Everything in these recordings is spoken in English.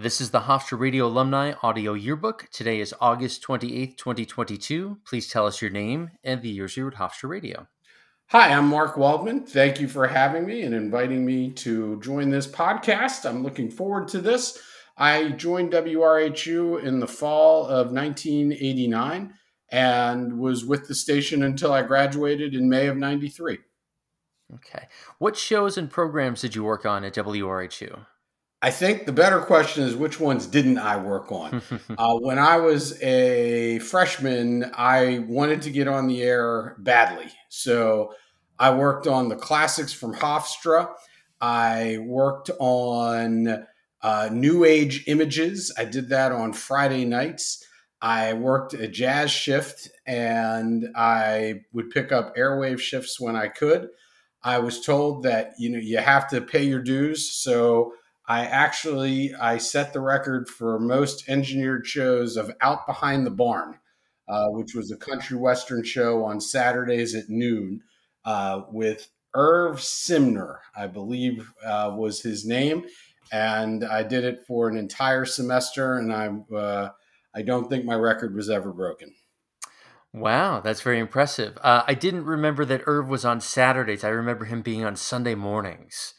This is the Hofstra Radio Alumni Audio Yearbook. Today is August 28th, 2022. Please tell us your name and the years you were at Hofstra Radio. Hi, I'm Marc Waldman. Thank you for having me and inviting me to join this podcast. I'm looking forward to this. I joined WRHU in the fall of 1989 and was with the station until I graduated in May of 93. Okay. What shows and programs did you work on at WRHU? I think the better question is which ones didn't I work on? uh, when I was a freshman, I wanted to get on the air badly. So I worked on the classics from Hofstra. I worked on uh, New Age Images. I did that on Friday nights. I worked a jazz shift and I would pick up airwave shifts when I could. I was told that you know you have to pay your dues, so I actually I set the record for most engineered shows of Out Behind the Barn, uh, which was a country western show on Saturdays at noon uh, with Irv Simner, I believe uh, was his name, and I did it for an entire semester, and I uh, I don't think my record was ever broken. Wow, that's very impressive. Uh, I didn't remember that Irv was on Saturdays. I remember him being on Sunday mornings.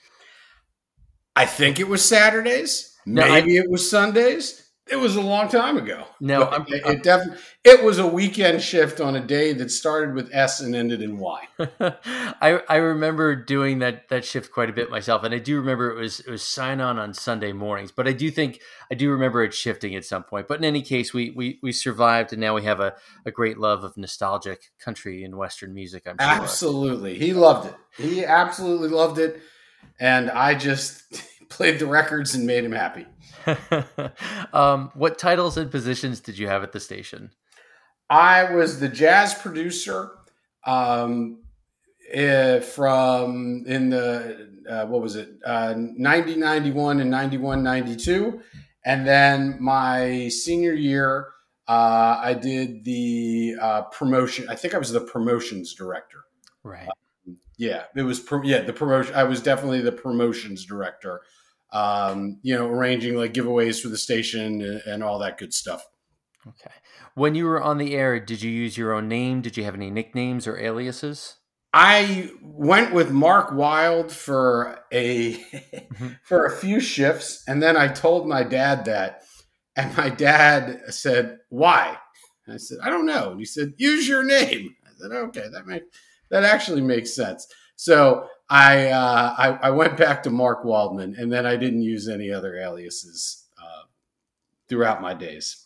I think it was Saturdays. No, Maybe I, it was Sundays. It was a long time ago. No, I'm, it, it definitely it was a weekend shift on a day that started with S and ended in Y. I I remember doing that that shift quite a bit myself, and I do remember it was it was sign on on Sunday mornings. But I do think I do remember it shifting at some point. But in any case, we we we survived, and now we have a, a great love of nostalgic country and western music. I'm sure. Absolutely, he loved it. He absolutely loved it, and I just played the records and made him happy. um, what titles and positions did you have at the station? I was the jazz producer um, uh, from in the uh, what was it uh, 90 91 and 91 92 and then my senior year uh, i did the uh, promotion i think i was the promotions director right yeah it was pro- yeah the promotion i was definitely the promotions director um, you know, arranging like giveaways for the station and, and all that good stuff. Okay. When you were on the air, did you use your own name? Did you have any nicknames or aliases? I went with Mark Wild for a mm-hmm. for a few shifts, and then I told my dad that, and my dad said, "Why?" And I said, "I don't know." And he said, "Use your name." I said, "Okay, that make that actually makes sense." So I, uh, I, I went back to Marc Waldman, and then I didn't use any other aliases uh, throughout my days.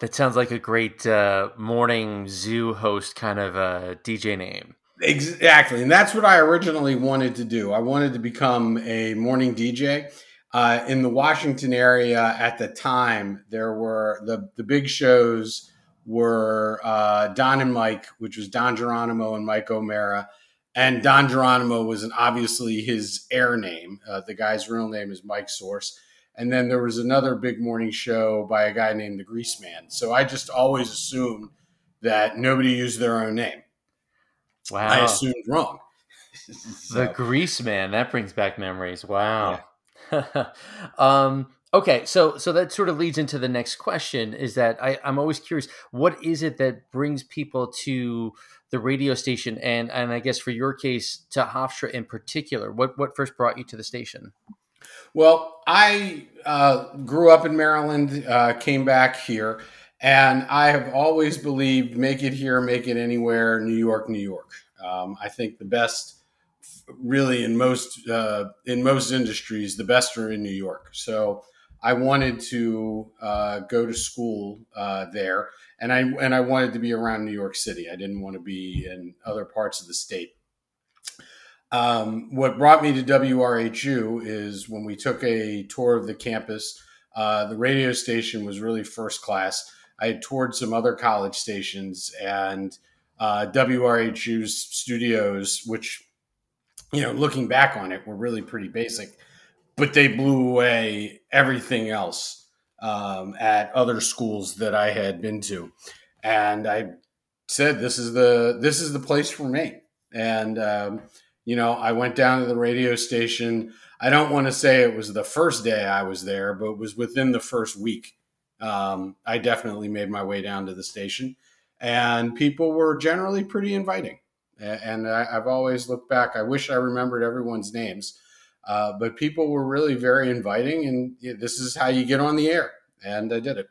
That sounds like a great uh, morning zoo host kind of a DJ name. Exactly, and that's what I originally wanted to do. I wanted to become a morning DJ. Uh, in the Washington area at the time, there were the the big shows were uh, Don and Mike, which was Don Geronimo and Mike O'Mara and Don Geronimo was an, obviously his air name. Uh, the guy's real name is Mike Sorce. And then there was another big morning show by a guy named the Grease Man. So I just always assumed that nobody used their own name. Wow. I assumed wrong. so. The Grease Man. That brings back memories. Wow. Yeah. um, okay. So, so that sort of leads into the next question is that I, I'm always curious, what is it that brings people to, the radio station and and I guess for your case to Hofstra in particular? What what first brought you to the station? Well, I uh, grew up in Maryland, uh, came back here, and I have always believed make it here, make it anywhere, New York, New York. Um, I think the best, really in most uh, in most industries, the best are in New York. So I wanted to uh, go to school uh, there, and I and I wanted to be around New York City. I didn't want to be in other parts of the state. Um, what brought me to WRHU is when we took a tour of the campus. Uh, the radio station was really first class. I had toured some other college stations, and uh, WRHU's studios, which you know, looking back on it, were really pretty basic but they blew away everything else um, at other schools that I had been to, and I said, "This is the this is the place for me." And um, you know, I went down to the radio station. I don't want to say it was the first day I was there, but it was within the first week. Um, I definitely made my way down to the station, and people were generally pretty inviting. And I, have always looked back. I wish I remembered everyone's names, uh, but people were really very inviting, and this is how you get on the air. And I did it.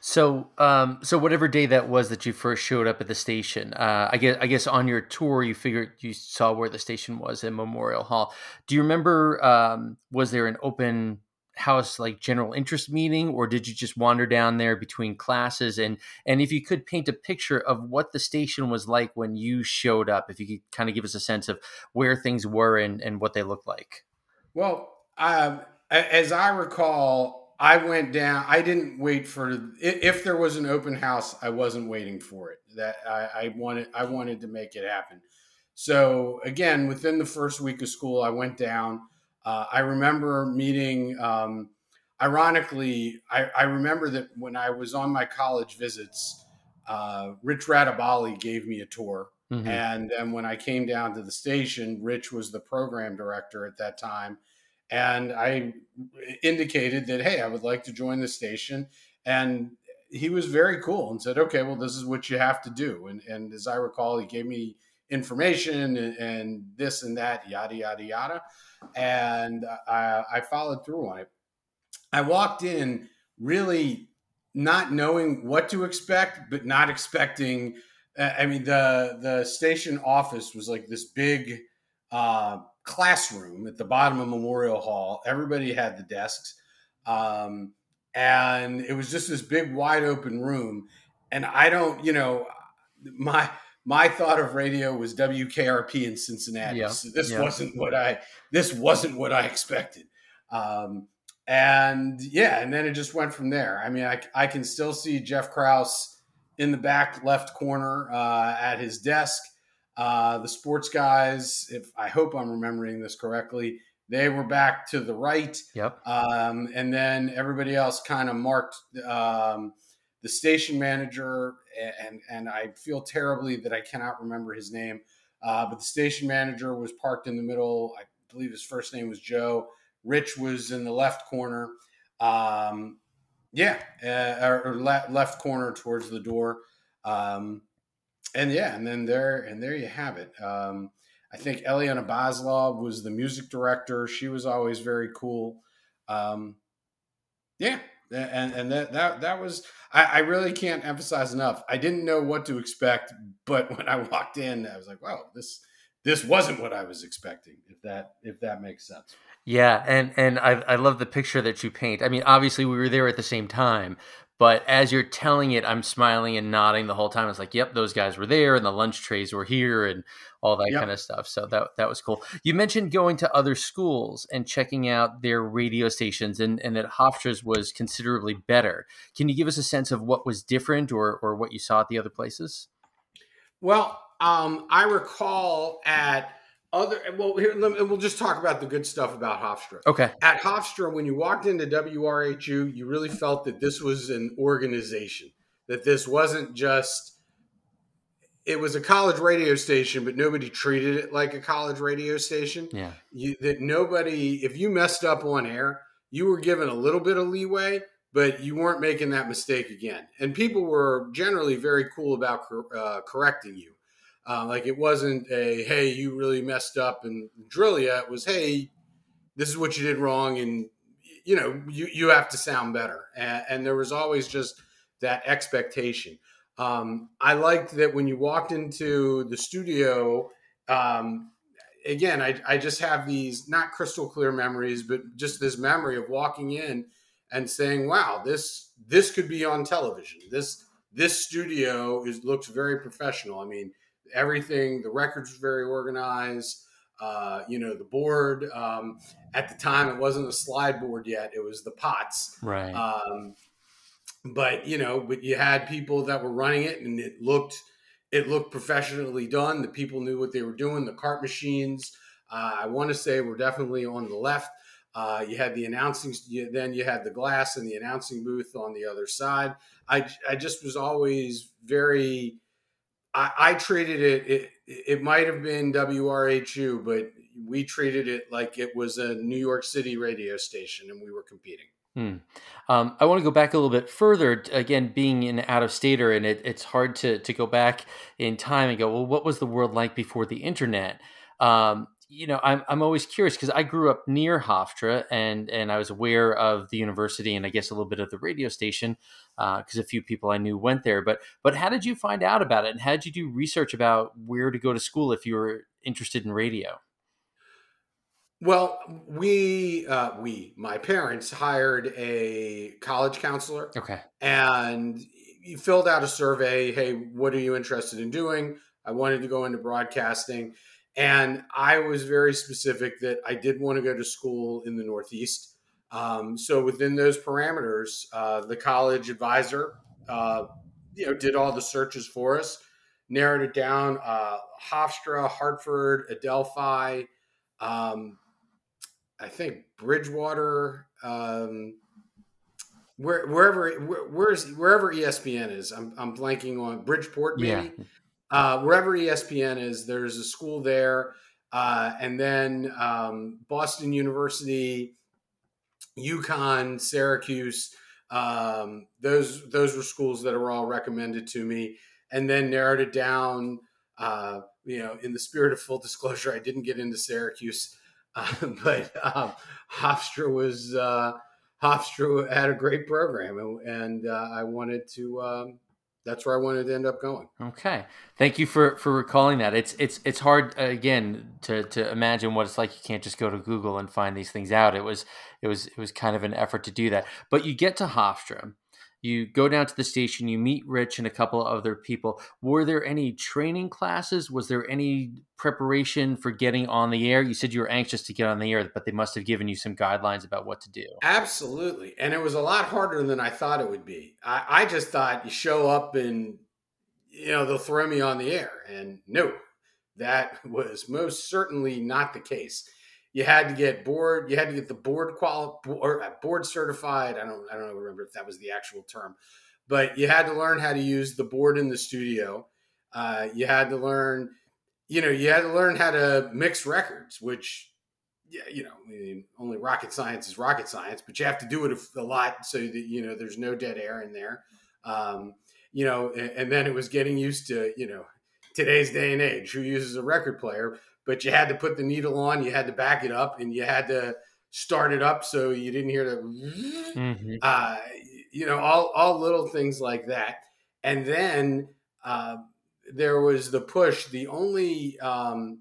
So, um, so whatever day that was that you first showed up at the station, uh, I guess, I guess on your tour you figured you saw where the station was in Memorial Hall. Do you remember? Um, was there an open house like general interest meeting, or did you just wander down there between classes? And and if you could paint a picture of what the station was like when you showed up, if you could kind of give us a sense of where things were and and what they looked like. Well, um, as I recall I went down. I didn't wait for if there was an open house. I wasn't waiting for it. That I, I wanted. I wanted to make it happen. So again, within the first week of school, I went down. Uh, I remember meeting. Um, ironically, I, I, remember that when I was on my college visits, uh, Rich Radabali gave me a tour. Mm-hmm. And then when I came down to the station, Rich was the program director at that time and I indicated that hey, I would like to join the station, and he was very cool and said, okay, well, this is what you have to do. And and as I recall, he gave me information and, and this and that, yada yada yada, and I, I followed through on it. I walked in really not knowing what to expect, but not expecting. I mean, the the station office was like this big. Uh, classroom at the bottom of Memorial Hall. Everybody had the desks. Um, and it was just this big, wide open room. And I don't, you know, my my thought of radio was WKRP in Cincinnati. Yeah. So this yeah. wasn't what I this wasn't what I expected. Um, and yeah, and then it just went from there. I mean, I, I can still see Jeff Kraus in the back left corner uh, at his desk. Uh, the sports guys, if I hope I'm remembering this correctly, they were back to the right. Yep. Um, and then everybody else kind of marked um, the station manager, and and I feel terribly that I cannot remember his name. Uh, but the station manager was parked in the middle. I believe his first name was Joe. Rich was in the left corner. Um, yeah, uh, or, or left corner towards the door. Um, and yeah, and then there and there you have it. Um, I think Eliana Baslov was the music director. She was always very cool. Um, yeah, and and that that that was I, I, really can't emphasize enough. I didn't know what to expect, but when I walked in, I was like, "Wow, this this wasn't what I was expecting." If that if that makes sense. Yeah, and and I I love the picture that you paint. I mean, obviously we were there at the same time, but as you're telling it, I'm smiling and nodding the whole time. It's like, yep, those guys were there, and the lunch trays were here, and all that yep. kind of stuff. So that that was cool. You mentioned going to other schools and checking out their radio stations, and and that Hofstra's was considerably better. Can you give us a sense of what was different, or or what you saw at the other places? Well, um, I recall at other well here me, we'll just talk about the good stuff about Hofstra. Okay. At Hofstra, when you walked into WRHU, you really felt that this was an organization, that this wasn't just it was a college radio station, but nobody treated it like a college radio station. Yeah. You, that nobody, if you messed up on air, you were given a little bit of leeway, but you weren't making that mistake again. And people were generally very cool about uh, correcting you. Uh, like it wasn't a hey, you really messed up and drill you. It was hey, this is what you did wrong, and you know you you have to sound better. And, and there was always just that expectation. Um, I liked that when you walked into the studio. Um, again, I, I just have these not crystal clear memories, but just this memory of walking in and saying, "Wow, this this could be on television. This this studio is looks very professional." I mean, everything. The records were very organized. Uh, you know, the board um, at the time it wasn't a slide board yet; it was the pots. Right. Um, but you know, but you had people that were running it, and it looked it looked professionally done. The people knew what they were doing. The cart machines, uh, I want to say, were definitely on the left. Uh, you had the announcing, then you had the glass and the announcing booth on the other side. I, I just was always very I, I treated it, it. It might have been WRHU, but we treated it like it was a New York City radio station and we were competing. Hmm. Um, I want to go back a little bit further. Again, being an out of stater, and it, it's hard to to go back in time and go, well, what was the world like before the internet? Um, you know, I'm I'm always curious because I grew up near Hofstra, and and I was aware of the university and I guess a little bit of the radio station because uh, a few people I knew went there. But but how did you find out about it, and how did you do research about where to go to school if you were interested in radio? Well, we uh, we my parents hired a college counselor. Okay, and he filled out a survey. Hey, what are you interested in doing? I wanted to go into broadcasting, and I was very specific that I did want to go to school in the Northeast. Um, so within those parameters, uh, the college advisor, uh, you know, did all the searches for us, narrowed it down. Uh, Hofstra, Hartford, Adelphi. Um, I think Bridgewater, um, where, wherever where, where's wherever ESPN is. I'm, I'm blanking on Bridgeport, maybe. Yeah. Uh, wherever ESPN is, there's a school there, uh, and then um, Boston University, UConn, Syracuse. Um, those those were schools that were all recommended to me, and then narrowed it down. Uh, you know, in the spirit of full disclosure, I didn't get into Syracuse. Uh, but um, Hofstra was uh, Hofstra had a great program, and, and uh, I wanted to. That's where I wanted to end up going. Okay, thank you for for recalling that. It's it's it's hard uh, again to to imagine what it's like. You can't just go to Google and find these things out. It was it was it was kind of an effort to do that. But you get to Hofstra, you go down to the station, you meet Rich and a couple of other people. Were there any training classes? Was there any preparation for getting on the air? You said you were anxious to get on the air, but they must have given you some guidelines about what to do. Absolutely. And it was a lot harder than I thought it would be. I, I just thought you show up and, you know, they'll throw me on the air. And no, that was most certainly not the case you had to get board you had to get the board qual or uh, board certified. I don't i don't remember if that was the actual term. But you had to learn how to use the board in the studio. Uh, you had to learn you know you had to learn how to mix records which yeah you know I mean, only rocket science is rocket science but you have to do it a, lot so that you know there's no dead air in there. Um, you know and, and then it was getting used to you know today's day and age who uses a record player but you had to put the needle on, you had to back it up, and you had to start it up so you didn't hear the, mm-hmm. uh, you know, all all little things like that. And then uh, there was the push. The only, um,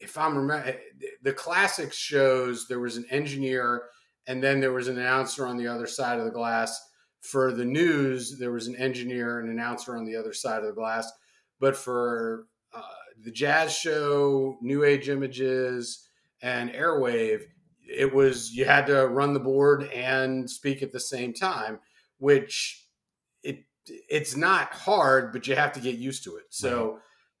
if I'm remember, the classics shows there was an engineer, and then there was an announcer on the other side of the glass. For the news, there was an engineer and announcer on the other side of the glass. But for the jazz show, New Age Images, and Airwave, it was you had to run the board and speak at the same time, which it it's not hard, but you have to get used to it. So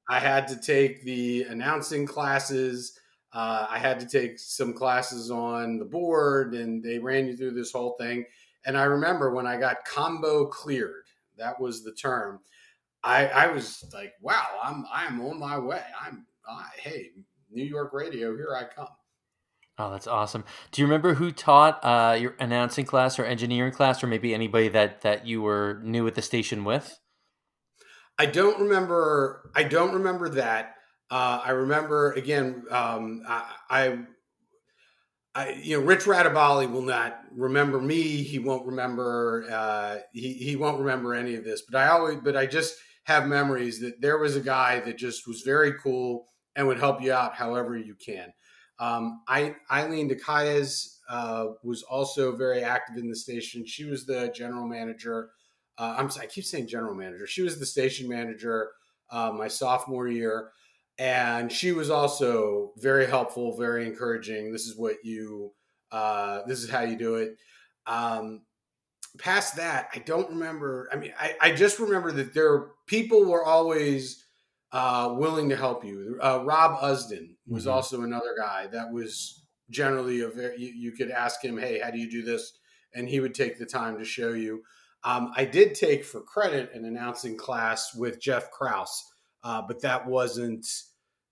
right. I had to take the announcing classes. Uh, I had to take some classes on the board, and they ran you through this whole thing. And I remember when I got combo cleared, that was the term. I, I was like, wow, I'm I'm on my way. I'm I, hey, New York radio, here I come. Oh, that's awesome. Do you remember who taught uh, your announcing class or engineering class, or maybe anybody that that you were new at the station with? I don't remember. I don't remember that. Uh, I remember again. Um, I, I I, you know, Rich Radabali will not remember me. He won't remember. Uh, he he won't remember any of this. But I always, but I just have memories that there was a guy that just was very cool and would help you out however you can. Um, I, Eileen DeCayes uh, was also very active in the station. She was the general manager. Uh, I'm I keep saying general manager. She was the station manager uh, my sophomore year, and she was also very helpful, very encouraging. This is what you. Uh, this is how you do it. Um, past that, I don't remember. I mean, I, I just remember that there people were always uh, willing to help you. Uh, Rob Usden was mm-hmm. also another guy that was generally a very. You, you, could ask him, "Hey, how do you do this?" and he would take the time to show you. Um, I did take for credit an announcing class with Jeff Kraus, uh, but that wasn't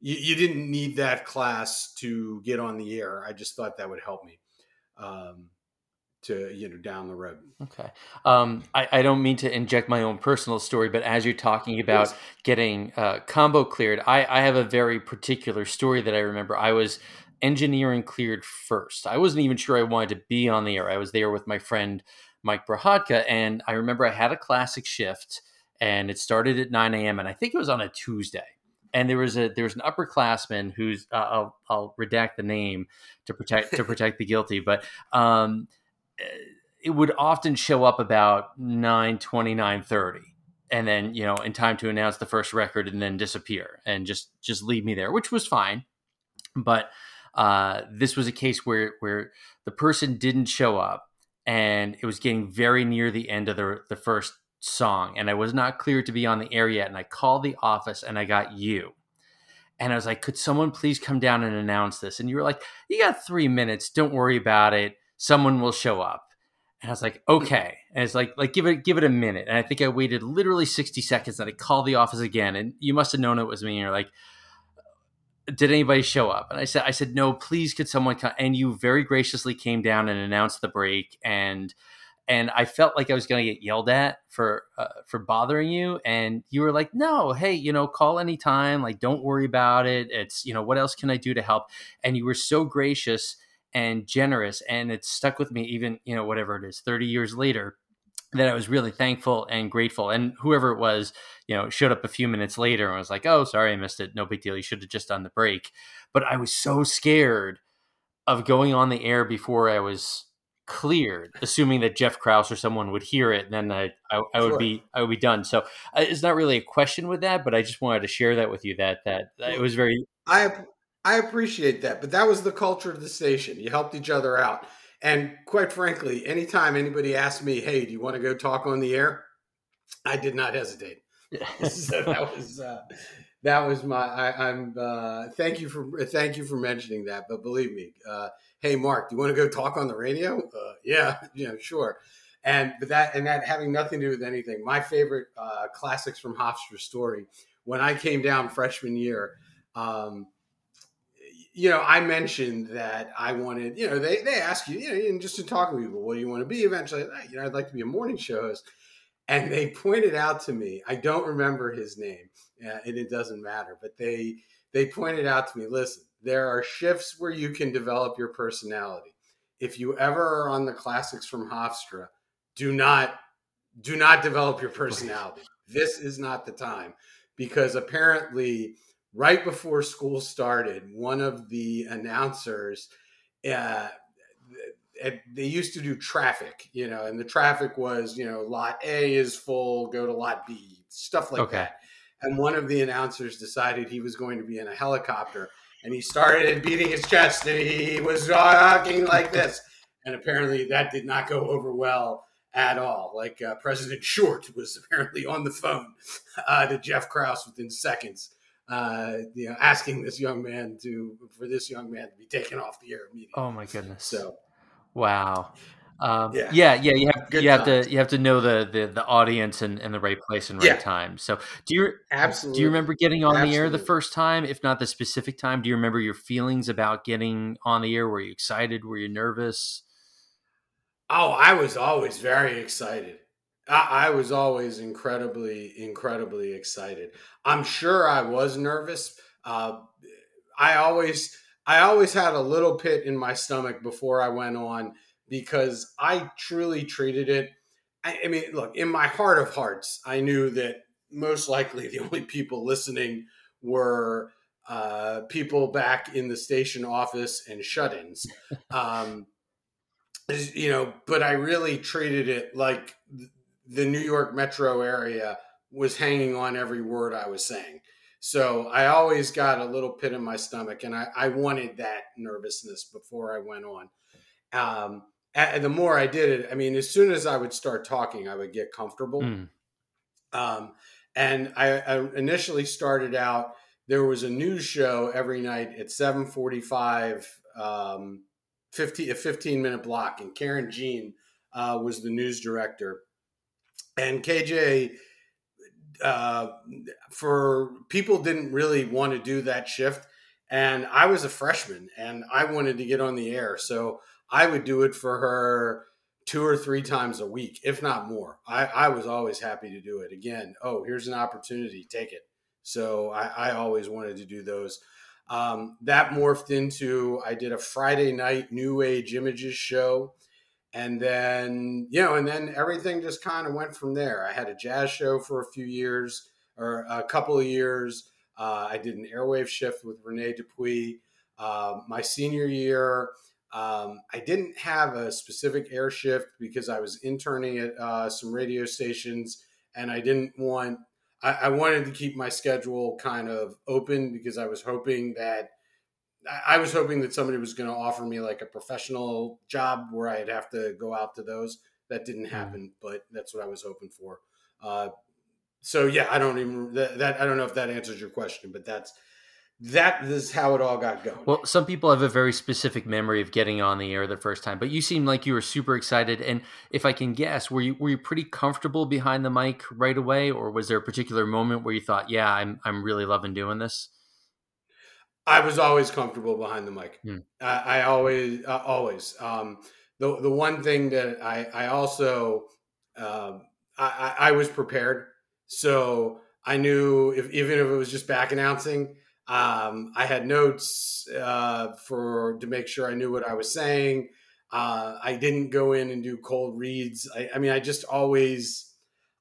you, you, didn't need that class to get on the air. I just thought that would help me. Um, to you know down the road. Okay, um, I, I, don't mean to inject my own personal story, but as you're talking about getting uh, combo cleared, I, I have a very particular story that I remember. I was engineering cleared first. I wasn't even sure I wanted to be on the air. I was there with my friend Mike Brahodka, and I remember I had a classic shift, and it started at 9 a.m. and I think it was on a Tuesday. And there was a there was an upperclassman who's uh, I'll I'll redact the name to protect to protect the guilty, but um, it would often show up about 9 20 9 30 and then you know in time to announce the first record and then disappear and just just leave me there which was fine. But uh, this was a case where where the person didn't show up and it was getting very near the end of the the first song. And I was not clear to be on the air yet. And I called the office and I got you. And I was like could someone please come down and announce this? And you were like you got 3 minutes. Don't worry about it someone will show up. And I was like, okay. And it's like, like give it, give it a minute. And I think I waited literally 60 seconds. And I called the office again. And you must have known it was me. And you're like, did anybody show up? And I said, I said, no, please could someone come? And you very graciously came down and announced the break. And, and I felt like I was going to get yelled at for, uh, for bothering you. And you were like, no, hey, you know, call anytime. Like, don't worry about it. It's, you know, what else can I do to help? And you were so gracious and generous and it stuck with me even you know whatever it is 30 years later that I was really thankful and grateful. And whoever it was, you know, showed up a few minutes later and was like, "Oh, sorry, I missed it. No big deal. You should have just done the break." But I was so scared of going on the air before I was cleared, assuming that Jeff Kraus or someone would hear it, then I, I, I would sure. be I would be done. So uh, it's not really a question with that, but I just wanted to share that with you. That that, that it was very. I I appreciate that, but that was the culture of the station. You helped each other out. And quite frankly, anytime anybody asked me, "Hey, do you want to go talk on the air?" I did not hesitate. so that was uh, that was my. I, am uh, thank you for thank you for mentioning that. But believe me, uh, hey Marc, do you want to go talk on the radio? Uh, yeah, yeah, sure. And but that and that having nothing to do with anything. My favorite uh, classics from Hofstra story when I came down freshman year. Um, you know, I mentioned that I wanted, you know, they, they ask you, you know, just to talk to people, what do you want to be eventually? You know, I'd like to be a morning show host. And they pointed out to me, I don't remember his name, uh, and it doesn't matter, but they they pointed out to me, listen, there are shifts where you can develop your personality. If you ever are on the classics from Hofstra, do not do not develop your personality. This is not the time because apparently right before school started, one of the announcers, uh, they used to do traffic, you know, and the traffic was, you know, lot A is full, go to lot B, stuff like okay. that. And one of the announcers decided he was going to be in a helicopter and he started beating his chest and he was talking like this. And apparently that did not go over well at all. Like uh, President Shuart was apparently on the phone uh, to Jeff Kraus within seconds uh, you know, asking this young man to for this young man to be taken off the air immediately. Oh my goodness! So, wow. Um, yeah. yeah, yeah, you have Good you have to you have to know the the, the audience and, and the right place and right yeah. time. So, do you absolutely do you remember getting on absolutely. the air the first time? If not the specific time, do you remember your feelings about getting on the air? Were you excited? Were you nervous? Oh, I was always very excited. I, I was always incredibly, incredibly excited. I'm sure I was nervous. Uh, I always, I always had a little pit in my stomach before I went on because I truly treated it. I, I mean, look, in my heart of hearts, I knew that most likely the only people listening were uh, people back in the station office and shut-ins. Um, you know, but I really treated it like the New York metro area was hanging on every word I was saying. So I always got a little pit in my stomach, and I, I wanted that nervousness before I went on. Um, and the more I did it, I mean, as soon as I would start talking, I would get comfortable. Mm. Um, and I, I, initially started out. There was a news show every night at seven forty-five, um, 50, a fifteen minute block, and Karen Jean uh, was the news director and KJ uh, for people didn't really want to do that shift, and I was a freshman and I wanted to get on the air, so I would do it for her two or three times a week, if not more. I, I was always happy to do it. Again, oh, here's an opportunity, take it. So I, I always wanted to do those. Um, that morphed into I did a Friday night New Age Images show. And then, you know, and then everything just kind of went from there. I had a jazz show for a few years or a couple of years. Uh, I did an airwave shift with Renee dupuy Uh, my senior year, um, I didn't have a specific air shift because I was interning at uh, some radio stations and I didn't want I, I wanted to keep my schedule kind of open because I was hoping that I was hoping that somebody was going to offer me like a professional job where I'd have to go out to those. That didn't mm. happen, but that's what I was hoping for. Uh, so yeah, I don't even that, that, I don't know if that answers your question, but that's that is how it all got going. Well, some people have a very specific memory of getting on the air the first time, but you seem like you were super excited. And if I can guess, were you were you pretty comfortable behind the mic right away, or was there a particular moment where you thought, "Yeah, I'm I'm really loving doing this"? I was always comfortable behind the mic. Hmm. I, I, always uh, always um, the the one thing that I I also um, I, I was prepared, so I knew if even if it was just back announcing. Um, I had notes uh, for to make sure I knew what I was saying. Uh, I didn't go in and do cold reads. I, I mean, I just always,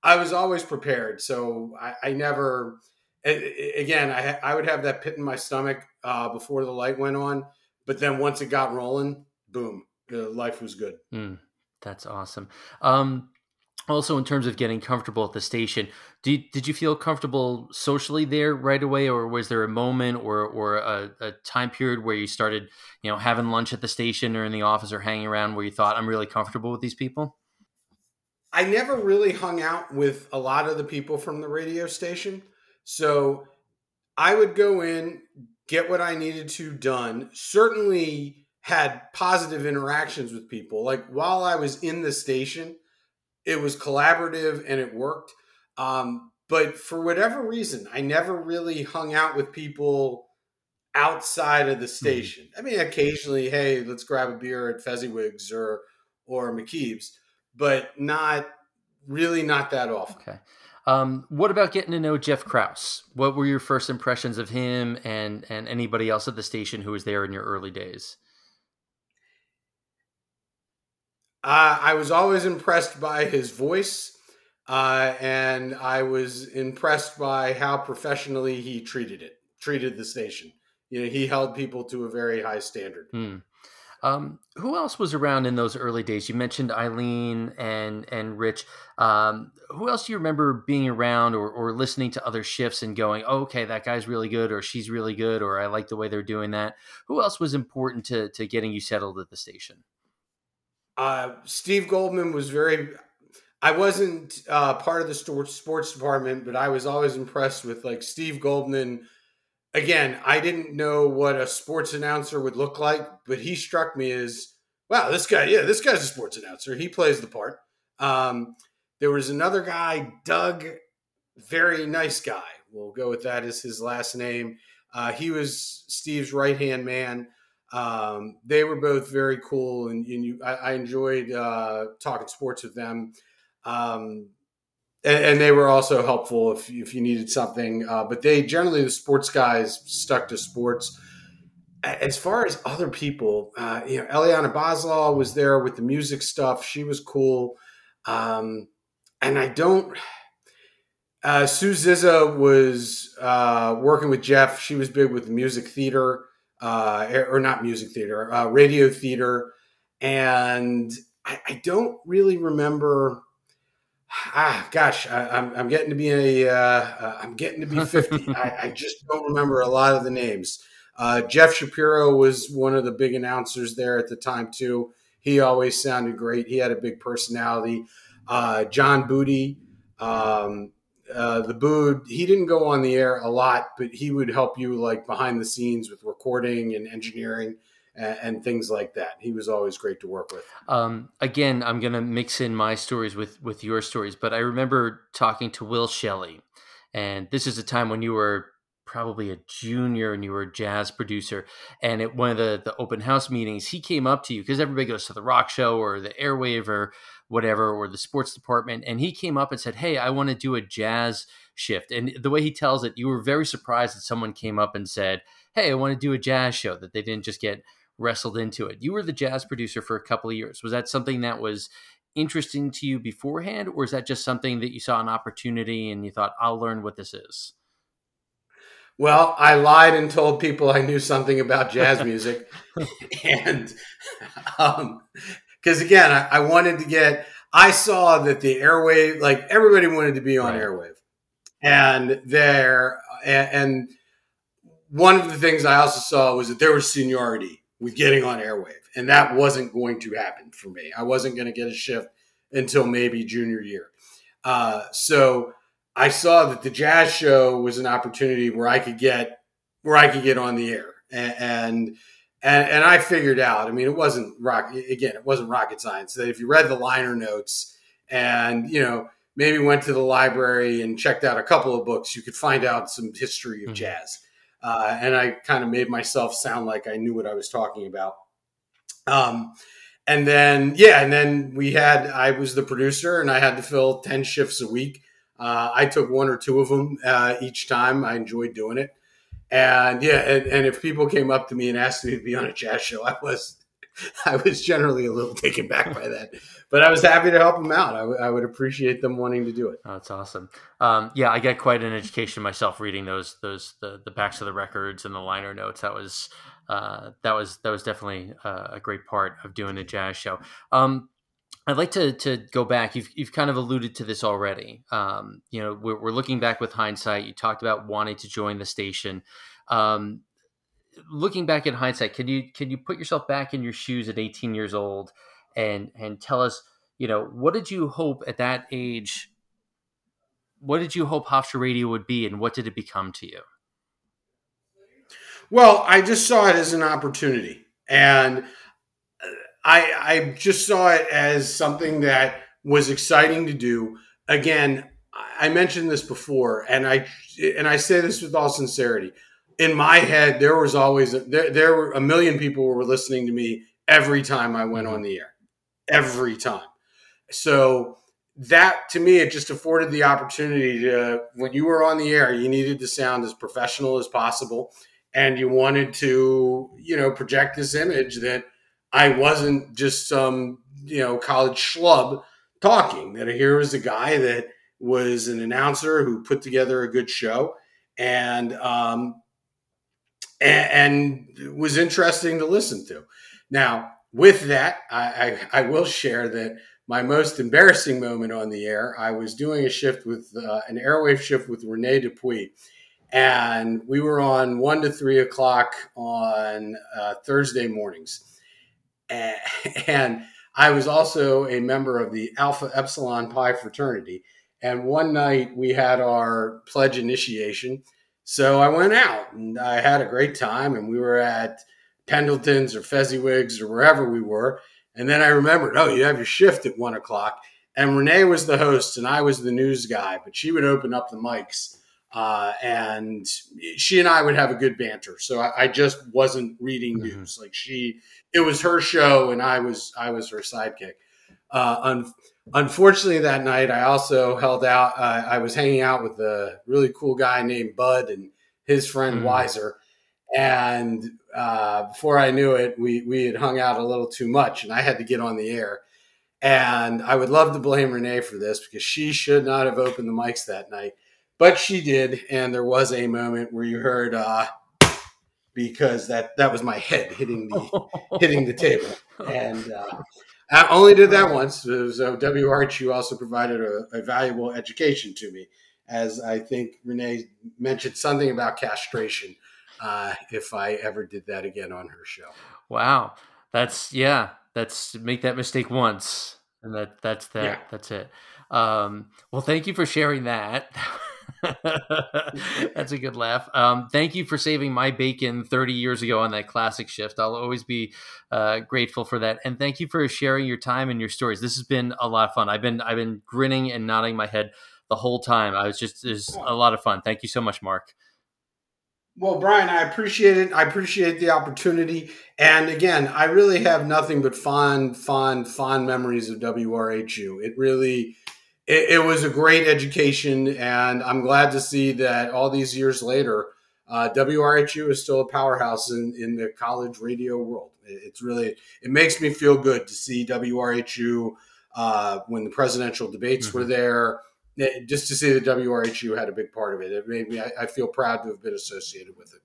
I was always prepared. So I, I never, again, I, I would have that pit in my stomach uh, before the light went on, but then once it got rolling, boom, life was good. Mm, that's awesome. Um, also in terms of getting comfortable at the station did, did you feel comfortable socially there right away or was there a moment or, or a, a, time period where you started you know having lunch at the station or in the office or hanging around where you thought i'm really comfortable with these people i never really hung out with a lot of the people from the radio station so i would go in get what i needed to done certainly had positive interactions with people like while i was in the station it was collaborative and it worked. Um, but for whatever reason, I never really hung out with people outside of the hmm. station. I mean, occasionally, hey, let's grab a beer at Fezziwig's or or McKeeb's, but not really not that often. Okay. Um, what about getting to know Jeff Kraus? What were your first impressions of him and and anybody else at the station who was there in your early days? Uh, I was always impressed by his voice, uh, and I was impressed by how professionally he treated it, treated the station. You know, he held people to a very high standard. Hmm. Um, who else was around in those early days? You mentioned Eileen and and Rich. Um, who else do you remember being around or, or listening to other shifts and going, oh, "Okay, that guy's really good," or "She's really good," or "I like the way they're doing that"? Who else was important to to getting you settled at the station? Uh, Steve Goldman was very. I wasn't uh, part of the sports department, but I was always impressed with like Steve Goldman. Again, I didn't know what a sports announcer would look like, but he struck me as wow, this guy, yeah, this guy's a sports announcer. He plays the part. Um, there was another guy, Doug, very nice guy. We'll go with that as his last name. Uh, he was Steve's right hand man. Um, they were both very cool, and, and you, I, I enjoyed uh, talking sports with them. Um, and, and, they were also helpful if, if you needed something. Uh, but they generally, the sports guys, stuck to sports. As far as other people, uh, you know, Eliana Baslaw was there with the music stuff. She was cool. Um, and I don't. Uh, Sue Zizza was uh, working with Jeff. She was big with music theater uh, or not music theater, uh, radio theater, and I, I, don't really remember. Ah, gosh, I, am I'm, I'm getting to be a uh, I'm getting to be 50. I, I, just don't remember a lot of the names. Uh, Jeff Shapiro was one of the big announcers there at the time too. He always sounded great. He had a big personality. Uh, John Booty. Um, uh, the Bood, he didn't go on the air a lot, but he would help you like behind the scenes with recording and engineering and, things like that. He was always great to work with. Um, again, I'm going to mix in my stories with with your stories, but I remember talking to Will Shelley. and this is a time when you were probably a junior and you were a jazz producer and at one of the the open house meetings he came up to you because everybody goes to the rock show or the airwave or whatever or the sports department and he came up and said hey i want to do a jazz shift and the way he tells it you were very surprised that someone came up and said hey i want to do a jazz show that they didn't just get wrestled into it. You were the jazz producer for a couple of years. Was that something that was interesting to you beforehand or is that just something that you saw an opportunity and you thought i'll learn what this is well, I lied and told people I knew something about jazz music, and because um, again, I, I, wanted to get. I saw that the airwave, like everybody wanted to be on right. airwave, and there, and, and one of the things I also saw was that there was seniority with getting on airwave, and that wasn't going to happen for me. I wasn't going to get a shift until maybe junior year. Uh, so I saw that the jazz show was an opportunity where I could get where I could get on the air, and and and, I figured out. I mean, it wasn't rock again. It wasn't rocket science. That if you read the liner notes and you know maybe went to the library and checked out a couple of books, you could find out some history of mm-hmm. jazz. Uh, and I kind of made myself sound like I knew what I was talking about. Um, and then yeah, and then we had I was the producer and I had to fill ten shifts a week uh, I took one or two of them uh, each time. I enjoyed doing it. And yeah, and, and, if people came up to me and asked me to be on a jazz show, I was, I was generally a little taken back by that. But I was happy to help them out. I, w- I would appreciate them wanting to do it. Oh, that's awesome. Um, yeah, I get quite an education myself reading those those the, the backs of the records and the liner notes. That was uh, that was that was definitely uh, a great part of doing a jazz show. Um, I'd like to to go back. You've you've kind of alluded to this already. Um, you know, we're, we're, looking back with hindsight. You talked about wanting to join the station. Um, looking back in hindsight, can you can you put yourself back in your shoes at 18 years old and and tell us, you know, what did you hope at that age? What did you hope Hofstra Radio would be, and what did it become to you? Well, I just saw it as an opportunity, and uh, I, I just saw it as something that was exciting to do. Again, I mentioned this before, and I and I say this with all sincerity. In my head, there was always a, there there were a million people were listening to me every time I went on the air, every time. So that to me, it just afforded the opportunity to when you were on the air, you needed to sound as professional as possible, and you wanted to you know project this image that I wasn't just some, you know, college schlub talking. That here was a guy that was an announcer who put together a good show and um, and, and was interesting to listen to. Now, with that, I, I, I, will share that my most embarrassing moment on the air, I was doing a shift with uh, an airwave shift with Rene Dupuis. And we were on one to three o'clock on uh, Thursday mornings and I was also a member of the Alpha Epsilon Pi fraternity. And one night we had our pledge initiation. So I went out and I had a great time. And we were at Pendleton's or Fezziwig's or wherever we were. And then I remembered, oh, you have your shift at one o'clock. And Renee was the host and I was the news guy, but she would open up the mics. Uh, and she and I would have a good banter. So I, I just wasn't reading mm-hmm. news. Like she, it was her show, and I was I was her sidekick. Uh, un- unfortunately, that night I also held out. Uh, I was hanging out with a really cool guy named Bud and his friend mm. Wiser, and uh, before I knew it, we we had hung out a little too much, and I had to get on the air. And I would love to blame Renee for this because she should not have opened the mics that night, but she did. And there was a moment where you heard uh, because that that was my head hitting the hitting the table, and uh, I only did that once. So WRHU also provided a, a, valuable education to me, as I think Renee mentioned something about castration. Uh, if I ever did that again on her show. Wow, that's yeah, that's make that mistake once, and that that's that yeah. that's it. Um, well, thank you for sharing that. That's a good laugh. Um, thank you for saving my bacon 30 years ago on that classic shift. I'll always be uh, grateful for that. And thank you for sharing your time and your stories. This has been a lot of fun. I've been I've been grinning and nodding my head the whole time. I was just it was a lot of fun. Thank you so much, Marc. Well, Brian, I appreciate it. I appreciate the opportunity. And again, I really have nothing but fond, fond, fond memories of WRHU. It really, it, it was a great education, and I'm glad to see that all these years later, uh, WRHU is still a powerhouse in, in the college radio world. It's really, it makes me feel good to see WRHU uh, when the presidential debates mm-hmm. were there just to see that WRHU had a big part of it, it made me, I, I feel proud to have been associated with it.